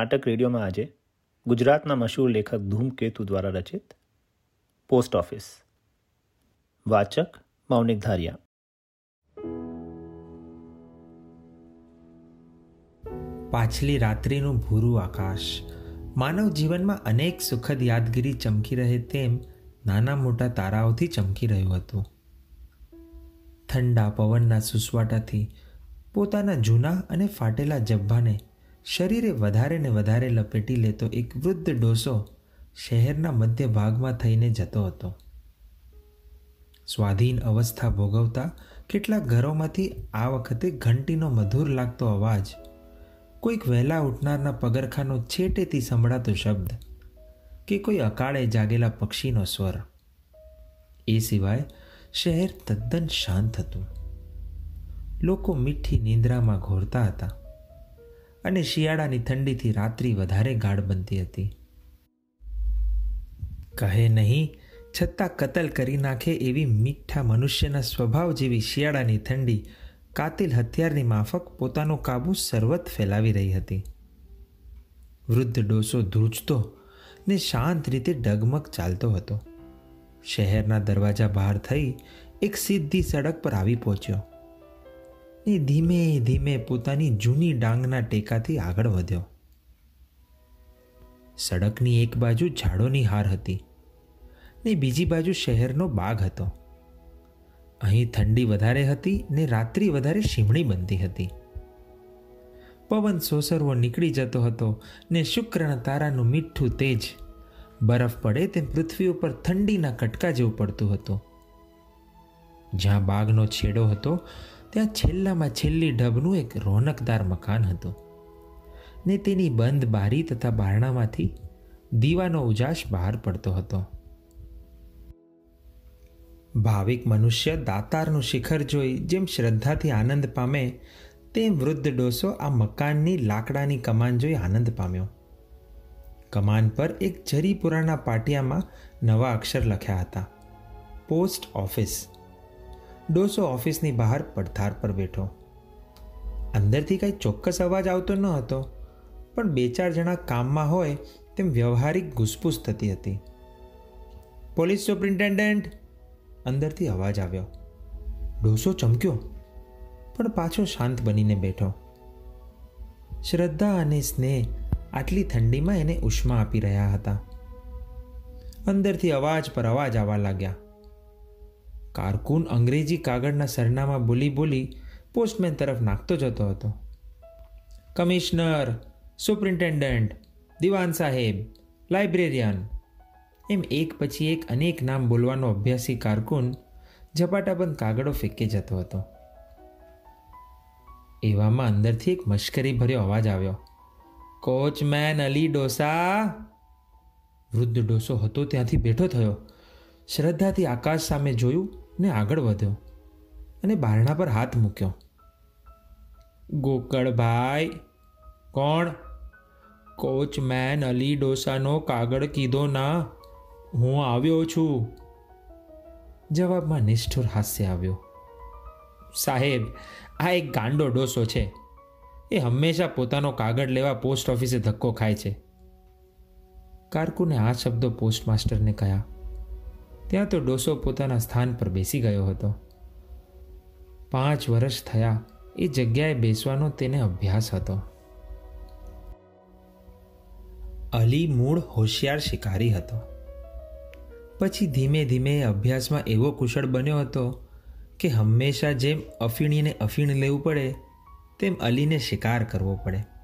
નાટક રેડિયોમાં આજે ગુજરાતના મશહૂર લેખક ધૂમકેતુ દ્વારા રચિત પોસ્ટ ઓફિસ. વાચક મૌનિક ધારિયા. પાછલી રાત્રિનું ભૂરું આકાશ. માનવ જીવનમાં અનેક સુખદ યાદગીરી ચમકી રહે તેમ નાના મોટા તારાઓથી ચમકી રહ્યું હતું. ઠંડા પવનના સુસવાટાથી પોતાના જૂના અને ફાટેલા જબ્બાને શરીરે વધારે ને વધારે લપેટી લેતો એક વૃદ્ધ ડોસો શહેરના મધ્ય ભાગમાં થઈને જતો હતો. સ્વાધીન અવસ્થા ભોગવતા કેટલાક ઘરોમાંથી આ વખતે ઘંટીનો મધુર લાગતો અવાજ, કોઈક વહેલા ઉઠનારના પગરખાનો છેટેથી સંભળાતો શબ્દ કે કોઈ અકાળે જાગેલા પક્ષીનો સ્વર. એ સિવાય શહેર તદ્દન શાંત હતું. લોકો મીઠી નિંદ્રામાં ઘોરતા હતા. અને શિયાળાની ઠંડીથી રાત્રિ વધારે ગાઢ બનતી હતી. કહે નહીં, છતાં કતલ કરી નાખે એવી મીઠા મનુષ્યના સ્વભાવ જેવી શિયાળાની ઠંડી કાતિલ હથિયારની માફક પોતાનો કાબુ સર્વત ફેલાવી રહી હતી. વૃદ્ધ ડોસો ધ્રુજતો ને શાંત રીતે ડગમગ ચાલતો હતો. શહેરના દરવાજા બહાર થઈ એક સીધી સડક પર આવી પહોંચ્યો. ને ધીમે ધીમે પોતાની જૂની ડાંગના ટેકાથી આગળ વધ્યો. સડકની એક બાજુ ઝાડોની હાર હતી ને બીજી બાજુ શહેરનો બાગ હતો. અહીં ઠંડી વધારે હતી ને રાત્રિ વધારે શીમણી બનતી હતી. પવન સોસરવો નીકળી જતો હતો ને શુક્રના તારાનું મીઠું તેજ બરફ પડે તેમ પૃથ્વી ઉપર ઠંડીના કટકા જેવું પડતું હતું. જ્યાં બાગનો છેડો હતો ત્યાં છેલ્લામાં છેલ્લી ઢબનું એક રોનકદાર મકાન હતું. ને તેની બંધ બારી તથા બારણામાંથી દીવાનો ઉજાશ બહાર પડતો હતો. ભાવિક મનુષ્ય દાતારનું શિખર જોઈ જેમ શ્રદ્ધાથી આનંદ પામે, તેમ વૃદ્ધ ડોસો આ મકાનની લાકડાની કમાન જોઈ આનંદ પામ્યો. કમાન પર એક જરીપુરાના પાટિયામાં નવા અક્ષર લખ્યા હતા. Post office. ડોસો ઓફિસની બહાર પડથાર પર બેઠો. અંદરથી કાંઈ ચોક્કસ અવાજ આવતો ન હતો, પણ બે ચાર જણા કામમાં હોય તેમ વ્યવહારિક ઘૂસપૂસ થતી હતી. Police superintendent! અંદરથી અવાજ આવ્યો. ડોસો ચમક્યો, પણ પાછો શાંત બનીને બેઠો. શ્રદ્ધા અને સ્નેહ આટલી ઠંડીમાં એને ઉષ્મા આપી રહ્યા હતા. અંદરથી અવાજ પર અવાજ આવવા લાગ્યા. કારકુન અંગ્રેજી કાગળના સરનામા બોલી બોલી પોસ્ટમેન તરફ નાખતો જતો હતો. કમિશનર, સુપ્રિન્ટેન્ડન્ટ, દિવાન સાહેબ, લાઇબ્રેરિયન એમ એક પછી એક અનેક નામ બોલવાનો અભ્યાસી કારકુન ઝપાટાબંધ કાગળો ફેંકે જતો હતો. એવામાં અંદરથી એક મશ્કરી ભર્યો અવાજ આવ્યો. કોચમેન અલી ડોસા. વૃદ્ધ ડોસો હતો ત્યાંથી બેઠો થયો. શ્રદ્ધાથી આકાશ સામે જોયું ને આગળ વધ્યો અને બારણા પર હાથ મૂક્યો. ગોકળભાઈ, કોણ? કોચમેન અલી ડોસાનો કાગળ કીધો ના, હું આવ્યો છું. જવાબમાં નિષ્ઠુર હાસ્ય આવ્યો. સાહેબ, આ એક ગાંડો ડોસો છે. એ હંમેશા પોતાનો કાગળ લેવા પોસ્ટ ઓફિસે ધક્કો ખાય છે. કારકુને આ શબ્દો પોસ્ટમાસ્ટરને કહ્યા. ત્યાં તો ડોસો પોતાના સ્થાન પર બેસી ગયો હતો. પાંચ વર્ષ થયા, એ જગ્યાએ બેસવાનો તેને અભ્યાસ હતો. અલી મૂળ હોશિયાર શિકારી હતો. પછી ધીમે ધીમે અભ્યાસમાં એવો કુશળ બન્યો હતો કે હંમેશા જેમ અફીણીને અફીણ લેવું પડે, તેમ અલીને શિકાર કરવો પડે.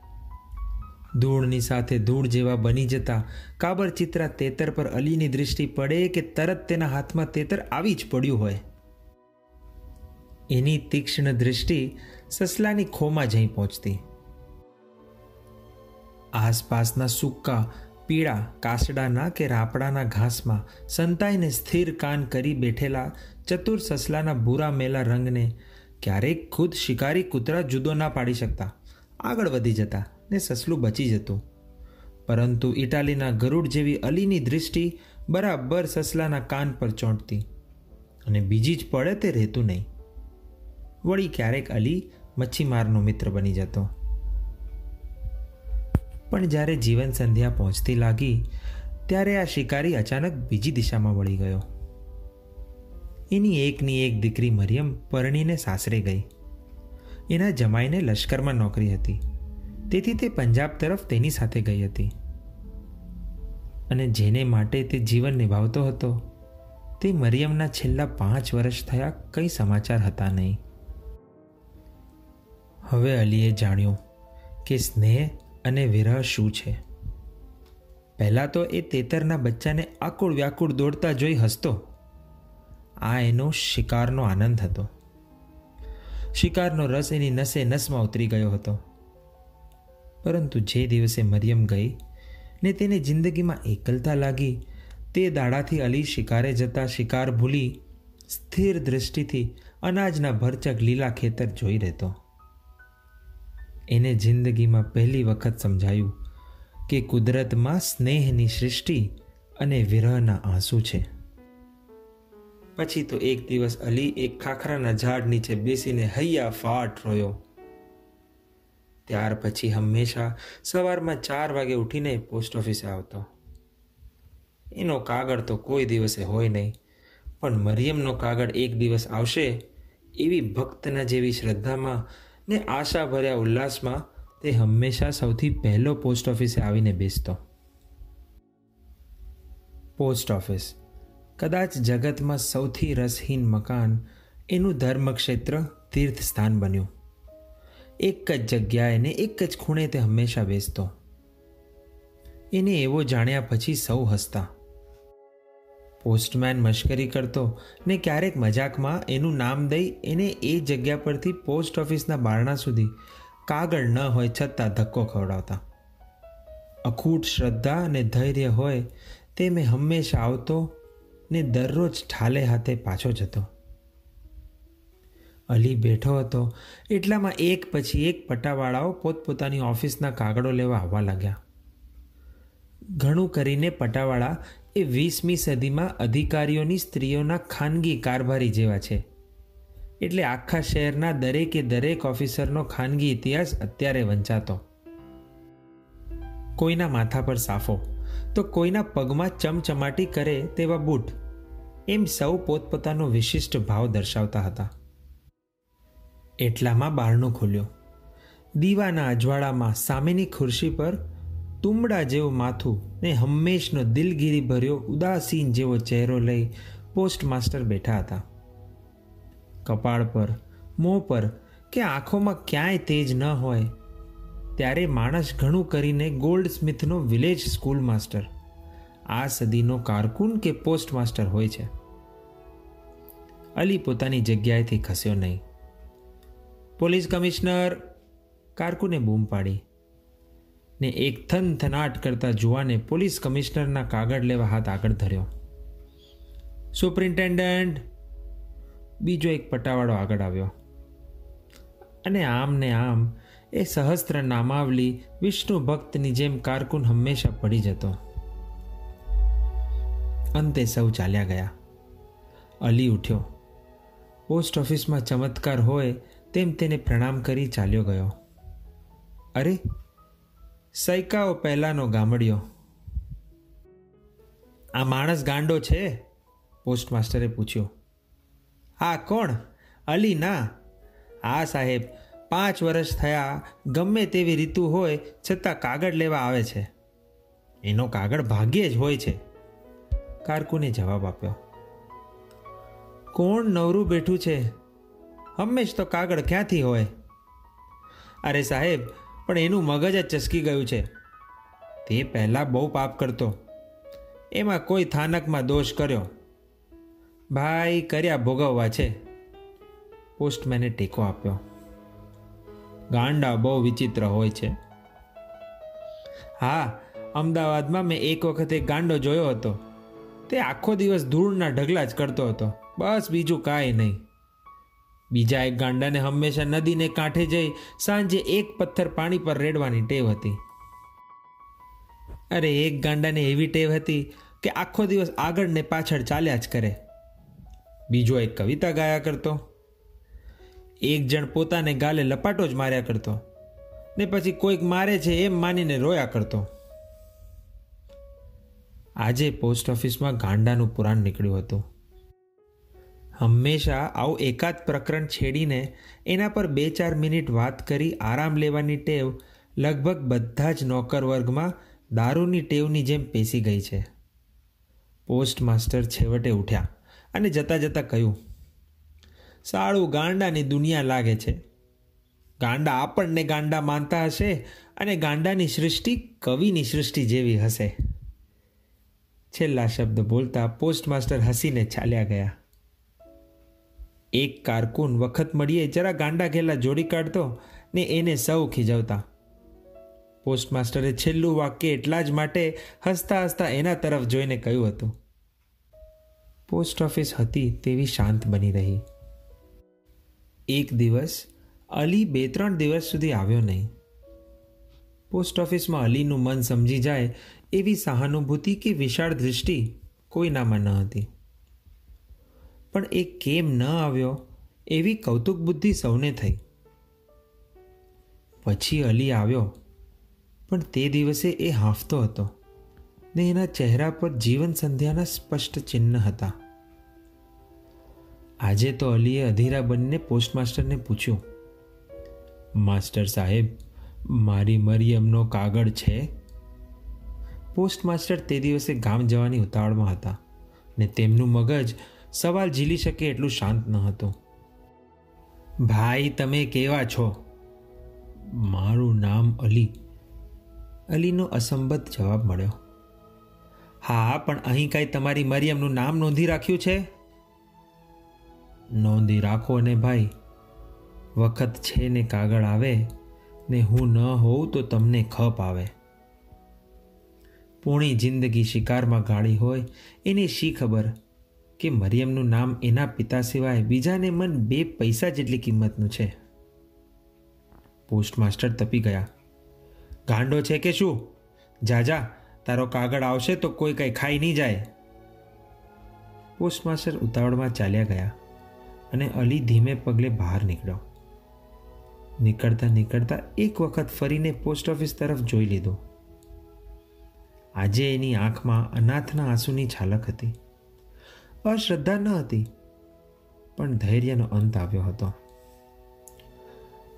ધૂળની સાથે ધૂળ જેવા બની જતા કાબર ચિત્રા તેતર પર અલીની દૃષ્ટિ પડે કે તરત તેના હાથમાં તેતર આવી જ પડ્યું હોય. એની તીક્ષ્ણ દૃષ્ટિ સસલાની ખોમાં જઈ પહોંચતી. આસપાસના સૂકા, પીળા, કાસડાના કે રાપડાના ઘાસમાં સંતાઈને સ્થિર કાન કરી બેઠેલા ચતુર સસલાના ભૂરા મેલા રંગને ક્યારેક ખુદ શિકારી કૂતરા જુદો ના પાડી શકતા. આગળ વધી જતા. ને સસલું બચી જતું. પરંતુ ઇટાલીના ગરુડ જેવી અલીની દૃષ્ટિ બરાબર સસલાના કાન પર ચોંટતી અને બીજી જ પડે તે રહેતું નહીં. વળી ક્યારેક અલી મચ્છીમારનો મિત્ર બની જતો. પણ જ્યારે જીવન સંધ્યા પહોંચતી લાગી, ત્યારે આ શિકારી અચાનક બીજી દિશામાં વળી ગયો. એની એકની એક દીકરી મરિયમ પરણીને સાસરે ગઈ. એના જમાઈને લશ્કરમાં નોકરી હતી. તેથી તે પંજાબ તરફ તેની સાથે ગઈ હતી. અને જેને માટે તે જીવન નિભાવતો હતો, તે મરિયમના છેલ્લા પાંચ વર્ષ થયા કંઈ સમાચાર હતા નહીં. હવે અલીએ જાણ્યું કે સ્નેહ અને વિરહ શું છે. પહેલાં તો એ તેતરના બચ્ચાને આકુળ વ્યાકુળ દોડતા જોઈ હસતો. આ એનો શિકારનો આનંદ હતો. શિકારનો રસ એની નસે નસમાં ઉતરી ગયો હતો. પરંતુ જે દિવસે મરિયમ ગઈ ને તેને જિંદગીમાં એકલતા લાગી, તે દાડાથી અલી શિકારે જતા શિકાર ભૂલી સ્થિર દૃષ્ટિથી અનાજના ભરચક લીલા ખેતર જોઈ રહેતો. એને જિંદગીમાં પહેલી વખત સમજાયું કે કુદરતમાં સ્નેહની સૃષ્ટિ અને વિરહના આંસુ છે. પછી તો એક દિવસ અલી એક ખાખરાના ઝાડ નીચે બેસીને હૈયા ફાટ રોયો ત્યાર પછી હંમેશા સવારમાં ચાર વાગે ઉઠીને પોસ્ટ ઓફિસે આવતો. એનો કાગળ તો કોઈ દિવસે હોય નહીં, પણ મરિયમનો કાગળ એક દિવસ આવશે એવી ભક્તના જેવી શ્રદ્ધામાં ને આશાભર્યા ઉલ્લાસમાં તે હંમેશા સૌથી પહેલો પોસ્ટ ઓફિસે આવીને બેસતો. Post office. કદાચ જગતમાં સૌથી રસહીન મકાન એનું ધર્મક્ષેત્ર તીર્થસ્થાન બન્યું. એક જ જગ્યાએ ને એક જ ખૂણે તે હંમેશા બેસતો. એને એવો જાણ્યા પછી સૌ હસતા. પોસ્ટમેન મશ્કરી કરતો ને ક્યારેક મજાકમાં એનું નામ દઈ એને એ જગ્યા પરથી પોસ્ટ ઓફિસના બારણા સુધી કાગળ ન હોય છતાં ધક્કો ખવડાવતા. અખૂટ શ્રદ્ધા અને ધૈર્ય હોય તે મેં હંમેશા આવતો ને દરરોજ ઠાલે હાથે પાછો જતો. અલી બેઠો હતો. એટલામાં એક પછી એક પટાવાળાઓ પોતપોતાની ઓફિસના કાગળો લેવા આવવા લાગ્યા. ઘણું કરીને પટાવાળા એ વીસમી સદીમાં અધિકારીઓની સ્ત્રીઓના ખાનગી કારભારી જેવા છે. એટલે આખા શહેરના દરેકે દરેક ઓફિસરનો ખાનગી ઇતિહાસ અત્યારે વંચાતો. કોઈના માથા પર સાફો, તો કોઈના પગમાં ચમચમાટી કરે તેવા બૂટ. એમ સૌ પોતપોતાનો વિશિષ્ટ ભાવ દર્શાવતા હતા. એટલામાં બારણું ખુલ્યું. દીવાના અજવાળામાં સામેની ખુરશી પર તુંબડા જેવું માથું ને હંમેશનો દિલગીરી ભર્યો ઉદાસીન જેવો ચહેરો લઈ પોસ્ટમાસ્ટર બેઠા હતા. કપાળ પર, મોં પર કે આંખોમાં ક્યાંય તેજ ન હોય, ત્યારે માણસ ઘણું કરીને ગોલ્ડ સ્મિથનો વિલેજ સ્કૂલ માસ્ટર. આ સદીનો કારકુન કે પોસ્ટમાસ્ટર હોય છે? અલી પોતાની જગ્યાએથી ખસ્યો નહીં. પોલીસ કમિશનર કારકુને બૂમ પાડી ને એક થન થનાટ કરતા જુવાને પોલીસ કમિશનરના કાગળ લેવા હાથ આગળ ધર્યો. સુપ્રિન્ટેન્ડન્ટ બીજો એક પટાવાળો આગળ આવ્યો. અને આમ ને આમ એ સહસ્ત્ર નામાવલી વિષ્ણુ ભક્તની જેમ કારકુન હંમેશા પડી જતો. અંતે સૌ ચાલ્યા ગયા. અલી ઉઠ્યો. પોસ્ટ ઓફિસમાં ચમત્કાર હોય તેમ તેને પ્રણામ કરી ચાલ્યો ગયો. અરે, સૈકાઓ પહેલાંનો ગામડિયો. આ માણસ ગાંડો છે? પોસ્ટમાસ્ટરે પૂછ્યું. આ કોણ? અલી ના? આ સાહેબ, પાંચ વર્ષ થયા, ગમે તેવી રીતુ હોય, છતાં કાગળ લેવા આવે છે. એનો કાગળ ભાગ્યે જ હોય છે. કારકુને જવાબ આપ્યો. કોણ નવરું બેઠું છે? હંમેશ તો કાગળ ક્યાંથી હોય? અરે સાહેબ, પણ એનું મગજ જ ચસકી ગયું છે. તે પહેલાં બહુ પાપ કરતો. એમાં કોઈ થાનકમાં દોષ કર્યો. ભાઈ કર્યા ભોગવવા છે. પોસ્ટમેને ટેકો આપ્યો. ગાંડા બહુ વિચિત્ર હોય છે. હા, અમદાવાદમાં મેં એક વખત એક ગાંડો જોયો હતો. તે આખો દિવસ ધૂળના ઢગલા જ કરતો હતો. બસ બીજું કાંઈ નહીં. બીજા એક ગાંડાને હંમેશા નદીને કાંઠે જઈ સાંજે એક પથ્થર પાણી પર રેડવાની ટેવ હતી. અરે, એક ગાંડાને એવી ટેવ હતી કે આખો દિવસ આગળ ને પાછળ ચાલ્યા જ કરે. બીજો એક કવિતા ગાયા કરતો. એક જણ પોતાને ગાલે લપાટો જ માર્યા કરતો ને પછી કોઈક મારે છે એમ માનીને રોયા કરતો. આજે પોસ્ટ ઓફિસમાં ગાંડાનું પુરાણ નીકળ્યું હતું. હંમેશા આવું એકાદ પ્રકરણ છેડીને એના પર બે ચાર મિનિટ વાત કરી, આરામ લેવાની ટેવ લગભગ બધા જ નોકર વર્ગમાં દારૂની ટેવની જેમ પેસી ગઈ છે. પોસ્ટ માસ્ટર છેવટે ઉઠ્યા અને જતાં જતાં કહ્યું, સાળું ગાંડાની દુનિયા લાગે છે. ગાંડા આપણને ગાંડા માનતા હશે અને ગાંડાની સૃષ્ટિ કવિની સૃષ્ટિ જેવી હશે. છેલ્લા શબ્દ બોલતા પોસ્ટમાસ્ટર હસીને ચાલ્યા ગયા. એક કારકુન વખત મળીએ, જરા ગાંડા ઘેલા જોડી કાઢતો ને એને સૌ ખીજવતા. પોસ્ટમાસ્ટરે છેલ્લું વાક્ય એટલા જ માટે હસતા હસતા એના તરફ જોઈને કહ્યું હતું, પોસ્ટ ઓફિસ હતી તેવી શાંત બની રહી. એક દિવસ અલી બે ત્રણ દિવસ સુધી આવ્યો નહીં. પોસ્ટ ઓફિસમાં અલીનું મન સમજી જાય એવી સહાનુભૂતિ કે વિશાળ દૃષ્ટિ કોઈનામાં ન હતી. પણ એ કેમ ન આવ્યો? એવી કૌતુક બુદ્ધિ સૌને થઈ. પછી અલી આવ્યો. પણ તે દિવસે એ હાંફતો હતો ને એના ચહેરા પર જીવન સંધ્યાના સ્પષ્ટ ચિહ્ન હતા. આજે તો અલીએ અધીરા બનીને પોસ્ટમાસ્ટરને પૂછ્યું, માસ્ટર સાહેબ, મારી મરિયમનો કાગળ છે? પોસ્ટમાસ્ટર તે દિવસે ગામ જવાની ઉતાવળમાં હતા ને તેમનું મગજ સવાલ ઝીલી શકે એટલું શાંત ન હતું. ભાઈ, તમે કેવા છો? મારું નામ અલી. અલીનો અસંબદ્ધ જવાબ મળ્યો. હા, પણ અહીં કાંઈ તમારી મરિયમનું નામ નોંધી રાખ્યું છે? નોંધી રાખો ને ભાઈ. વખત છે ને કાગળ આવે, ને હું ન હોઉં તો તમને ખપ આવે. પૂણી જિંદગી શિકારમાં ગાળી હોય, એની શી ખબર? કે મરિયમનું નામ એના પિતા સિવાય બીજાને મન બે પૈસા જેટલી કિંમતનું છે. પોસ્ટમાસ્ટર તપી ગયા. ગાંડો છે કે શું? જા જા તારો કાગળ આવશે તો કોઈ કંઈ ખાઈ નહીં જાય. પોસ્ટમાસ્ટર ઉતાવળમાં ચાલ્યા ગયા અને અલી ધીમે પગલે બહાર નીકળ્યો. નીકળતા નીકળતા એક વખત ફરીને પોસ્ટ ઓફિસ તરફ જોઈ લીધો. આજે એની આંખમાં અનાથના આંસુની છાલક હતી. અશ્રદ્ધા ન હતી. પણ ધૈર્યનો અંત આવ્યો હતો.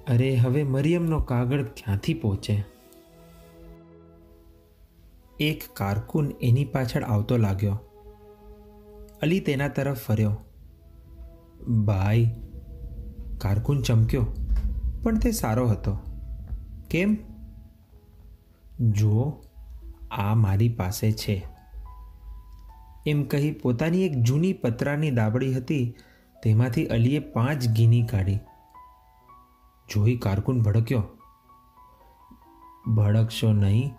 અરે, હવે મરિયમનો કાગળ ક્યાંથી પહોંચે? એક કારકુન એની પાછળ આવતો લાગ્યો. અલી તેના તરફ ફર્યો. ભાઈ, કારકુન ચમક્યો, પણ તે સારો હતો. કેમ? જુઓ, આ મારી પાસે છે. એમ કહી પોતાની એક જૂની પતરાની દાબડી હતી, તેમાંથી અલીએ પાંચ ગીની કાઢી. જોઈ કારકુન ભડક્યો. ભડકશો નહીં,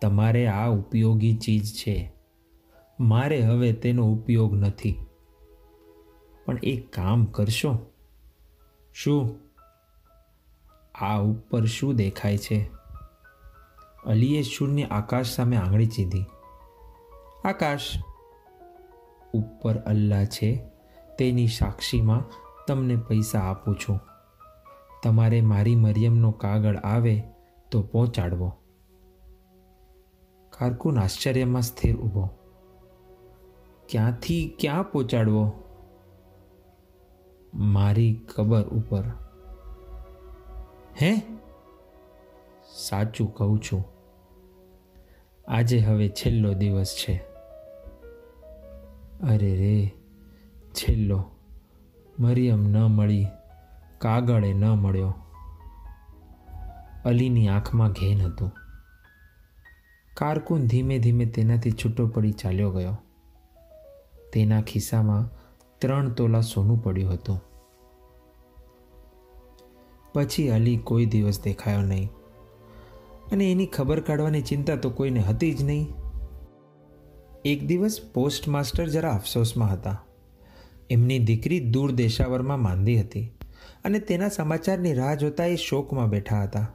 તમારે આ ઉપયોગી ચીજ છે. મારે હવે તેનો ઉપયોગ નથી. પણ એક કામ કરશો. શું? આ ઉપર શું દેખાય છે? અલીએ શૂન્ય આકાશ સામે આંગળી ચીધી. આકાશ? ઉપર અલ્લાહ છે, તેની સાક્ષીમાં તમને પૈસા આપું છું. તમારે મારી મરિયમનો કાગળ આવે તો પહોંચાડવો. કારકુન આશ્ચર્યમાં સ્થિર ઊભો. ક્યાંથી ક્યાં પહોંચાડવો? મારી કબર ઉપર. હે? સાચું કહું છું. આજે હવે છેલ્લો દિવસ છે. અરે રે, છેલ્લો. મરિયમ ન મળી, કાગળે ન મળ્યો. અલીની આંખમાં ઘેન હતું. કારકુન ધીમે ધીમે તેનાથી છૂટો પડી ચાલ્યો ગયો. તેના ખિસ્સામાં ત્રણ તોલા સોનું પડ્યું હતું. પછી અલી કોઈ દિવસ દેખાયો નહીં. અને એની ખબર કાઢવાની ચિંતા તો કોઈને હતી જ નહીં. એક દિવસ પોસ્ટ માસ્ટર જરા અફસોસમાં હતા. એમની દીકરી દૂર દેશાવરમાં માંદી હતી અને તેના સમાચારની રાહ જોતા એ શોકમાં બેઠા હતા.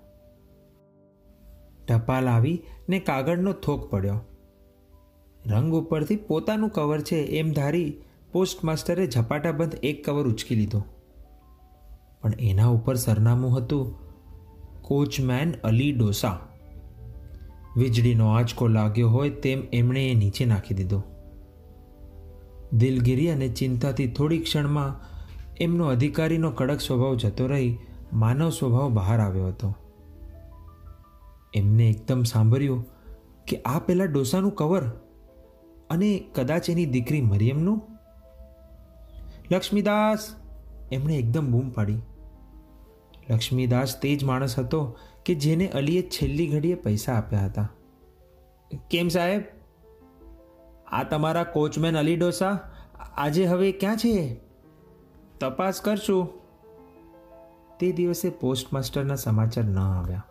ટપાલ આવી ને કાગળનો થોક પડ્યો. રંગ ઉપરથી પોતાનું કવર છે એમ ધારી પોસ્ટમાસ્ટરે ઝપાટાબંધ એક કવર ઉચકી લીધો. પણ એના ઉપર સરનામું હતું, કોચમેન અલી ડોસા. વીજળીનો આંચકો લાગ્યો હોય તેમ એમણે એ નીચે નાખી દીધો. દિલગીરી અને ચિંતાથી થોડી ક્ષણમાં એમનો અધિકારીનો કડક સ્વભાવ જતો રહી માનવ સ્વભાવ બહાર આવ્યો હતો. એમને એકદમ સાંભળ્યું કે આ પહેલાં ડોસાનું કવર અને કદાચ એની દીકરી મરિયમનું? લક્ષ્મીદાસ! એમણે એકદમ બૂમ પાડી. લક્ષ્મીદાસ તે જ માણસ હતો કે જેને અલીએ છેલ્લી ઘડીએ પૈસા આપ્યા હતા. કેમ સાહેબ? આ તમારા કોચમેન અલી ડોસા, આજે હવે ક્યાં છે? તપાસ કરશું. તે દિવસે પોસ્ટમાસ્ટરના સમાચાર ન આવ્યા.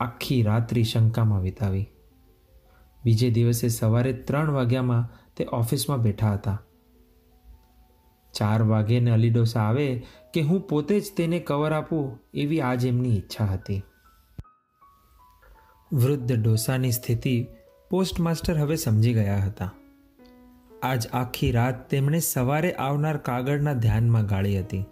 આખી રાત્રિ શંકામાં વિતાવી. બીજે દિવસે સવારે ત્રણ વાગ્યામાં તે ઓફિસમાં બેઠા હતા. ચાર વાગે ને અલી ડોસા આવે કે હું પોતે જ તેને કવર આપું એવી આજ એમની ઈચ્છા હતી. વૃદ્ધ ડોસાની સ્થિતિ પોસ્ટમાસ્ટર હવે સમજી ગયા હતા. આજ આખી રાત તેમણે સવારે આવનાર કાગળના ધ્યાનમાં ગાળી હતી.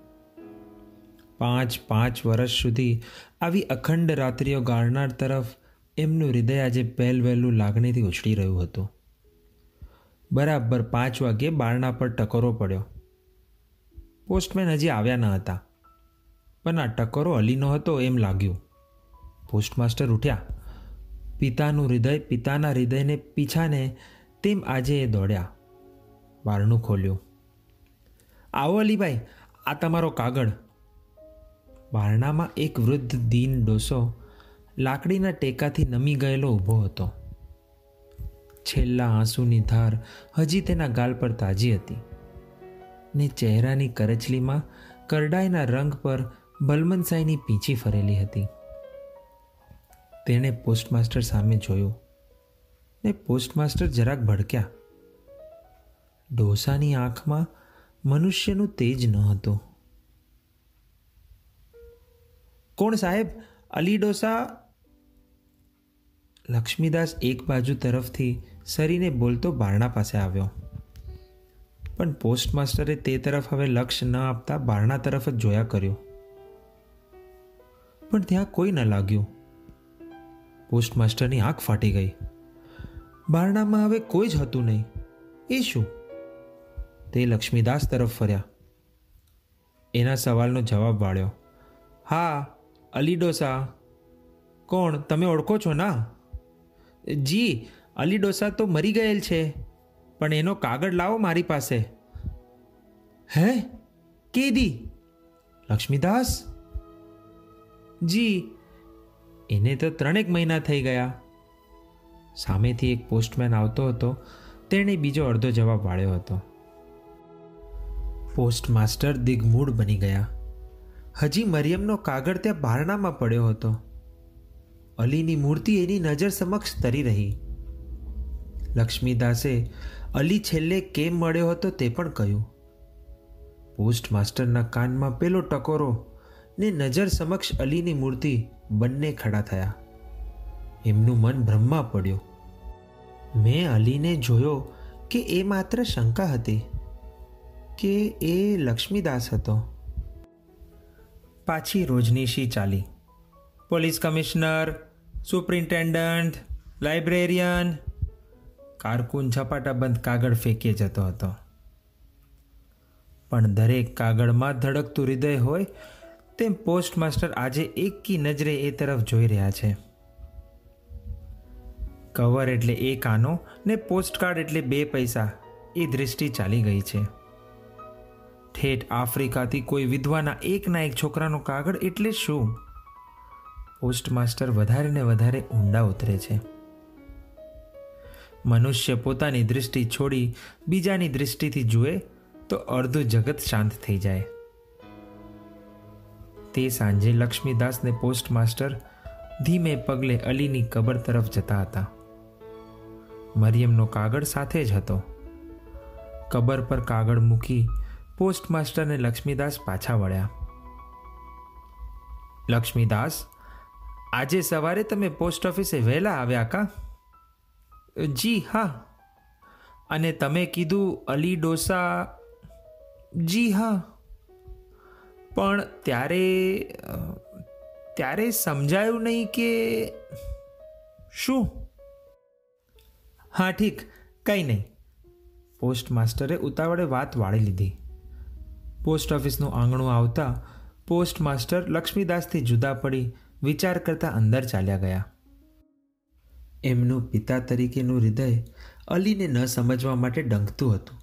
પાંચ પાંચ વર્ષ સુધી આવી અખંડ રાત્રિઓ ગાળનાર તરફ એમનું હૃદય આજે પહેલ વહેલું લાગણીથી ઉછળી રહ્યું હતું. બરાબર પાંચ વાગે બારણા પર ટકોરો પડ્યો. પોસ્ટમેન હજી આવ્યા ન હતા. પણ આ ટકોરો અલીનો હતો એમ લાગ્યું. પોસ્ટમાસ્ટર ઉઠ્યા. પિતાનું હૃદય પિતાના હૃદયને પીછાને તેમ આજે એ દોડ્યા. બારણું ખોલ્યું. આવો અલીભાઈ, આ તમારો કાગળ. બારણામાં એક વૃદ્ધ દીન ડોસો લાકડીના ટેકાથી નમી ગયેલો ઊભો હતો. છેલ્લા આંસુની ધાર હજી તેના ગાલ પર તાજી હતી. ને ચહેરાની કરચલીમાં કરડાઈના રંગ પર બલમનસાઈની પીંછી ફરેલી હતી. તેણે પોસ્ટમાસ્ટર સામે જોયું ને પોસ્ટમાસ્ટર જરાક ભડક્યા. ડોસાની આંખમાં મનુષ્યનું તેજ ન હતું. કોણ સાહેબ? અલી ડોસા? લક્ષ્મીદાસ એક બાજુ તરફથી સરીને બોલતો બારણા પાસે આવ્યો. પણ પોસ્ટમાસ્ટરે તે તરફ હવે લક્ષ્ય ન આપતા બારણા તરફ જ જોયા કર્યું. પણ ત્યાં કોઈ ન લાગ્યું. પોસ્ટમાસ્ટરની આંખ ફાટી ગઈ. બારણામાં હવે કોઈ જ હતું નહીં. એ શું? તે લક્ષ્મીદાસ તરફ ફર્યા. એના સવાલનો જવાબ વાળ્યો. હા અલી ડોસા કોણ, તમે ઓળખો છો ના? જી અલી ડોસા તો મરી ગયેલ છે. પણ એનો કાગળ લાવો મારી પાસે. હે? કેદી? લક્ષ્મીદાસ? જી. એને તો ત્રણેક મહિના થઈ ગયા. સામેથી એક પોસ્ટમેન આવતો હતો. તેણે બીજો અડધો જવાબ વાળ્યો હતો. પોસ્ટમાસ્ટર દિગ્મૂળ બની ગયા. હજી મરિયમનો કાગળ ત્યાં બારણામાં પડ્યો હતો. અલીની મૂર્તિ એની નજર સમક્ષ તરી રહી. લક્ષ્મીદાસે અલી છેલ્લે કેમ મળ્યો હતો તે પણ કહ્યું. પોસ્ટ માસ્ટરના કાનમાં પેલો ટકોરો ને નજર સમક્ષ અલીની મૂર્તિ બંને ખડા થયા. એમનું મન બ્રહ્મા પડ્યું. મેં અલીને જોયો કે એ માત્ર શંકા હતી કે એ લક્ષ્મીદાસ હતો. પાછી રોજનીશી ચાલી? પોલીસ કમિશનર, સુપ્રિન્ટેન્ડન્ટ, લાઇબ્રેરિયન કારકુન ઝપાટાબંધ કાગળ ફેંકીએ જતો હતો. પણ દરેક કાગળમાં ધડકતું હૃદય હોય, તેમ પોસ્ટમાસ્ટર આજે એકી નજરે એ તરફ જોઈ રહ્યા છે. કવર એટલે એક આનો ને પોસ્ટકાર્ડ એટલે બે પૈસા, એ દૃષ્ટિ ચાલી ગઈ છે. ઠેઠ આફ્રિકાથી કોઈ વિધવાના એકના એક છોકરાનો કાગળ એટલે શું? પોસ્ટમાસ્ટર વધારે ને વધારે ઊંડા ઉતરે છે. મનુષ્ય પોતાની દૃષ્ટિ છોડી બીજાની દૃષ્ટિથી જુએ તો અડધું જગત શાંત થઈ જાય. તે સાંજે લક્ષ્મીદાસને પોસ્ટમાસ્ટર ધીમે પગલે અલીની કબર તરફ જતા હતા. મરિયમનો કાગળ સાથે જ હતો. કબર પર કાગળ મૂકી પોસ્ટમાસ્ટરને લક્ષ્મીદાસ પાછા વળ્યા. લક્ષ્મીદાસ, આજે સવારે તમે પોસ્ટ ઓફિસે વહેલા આવ્યા કા? જી, હા. અને તમે કીધું અલી ડોસા, જી, હા. પણ ત્યારે ત્યારે સમજાયું નહીં કે શું? હા, ઠીક. કંઈ નહીં. પોસ્ટ માસ્ટરે ઉતાવળે વાત વાળી લીધી. પોસ્ટ ઓફિસનું આંગણું આવતા પોસ્ટ માસ્ટર લક્ષ્મીદાસથી જુદા પડી વિચાર કરતા અંદર ચાલ્યા ગયા. એમનું પિતા તરીકેનું હૃદય અલીને ન સમજવા માટે ડંખતું હતું.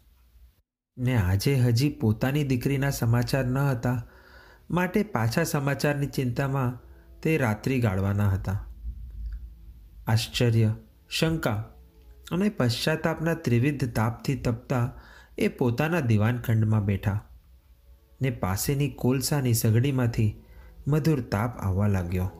ને આજે હજી પોતાની દીકરીના સમાચાર ન હતા, માટે પાછા સમાચારની ચિંતામાં તે રાત્રિ ગાળવાના હતા. આશ્ચર્ય, શંકા અને પશ્ચાતાપના ત્રિવિધ તાપથી તપતા એ પોતાના દિવાનખંડમાં બેઠા ને પાસેની કોલસાની સગડીમાંથી મધુર તાપ આવવા લાગ્યો.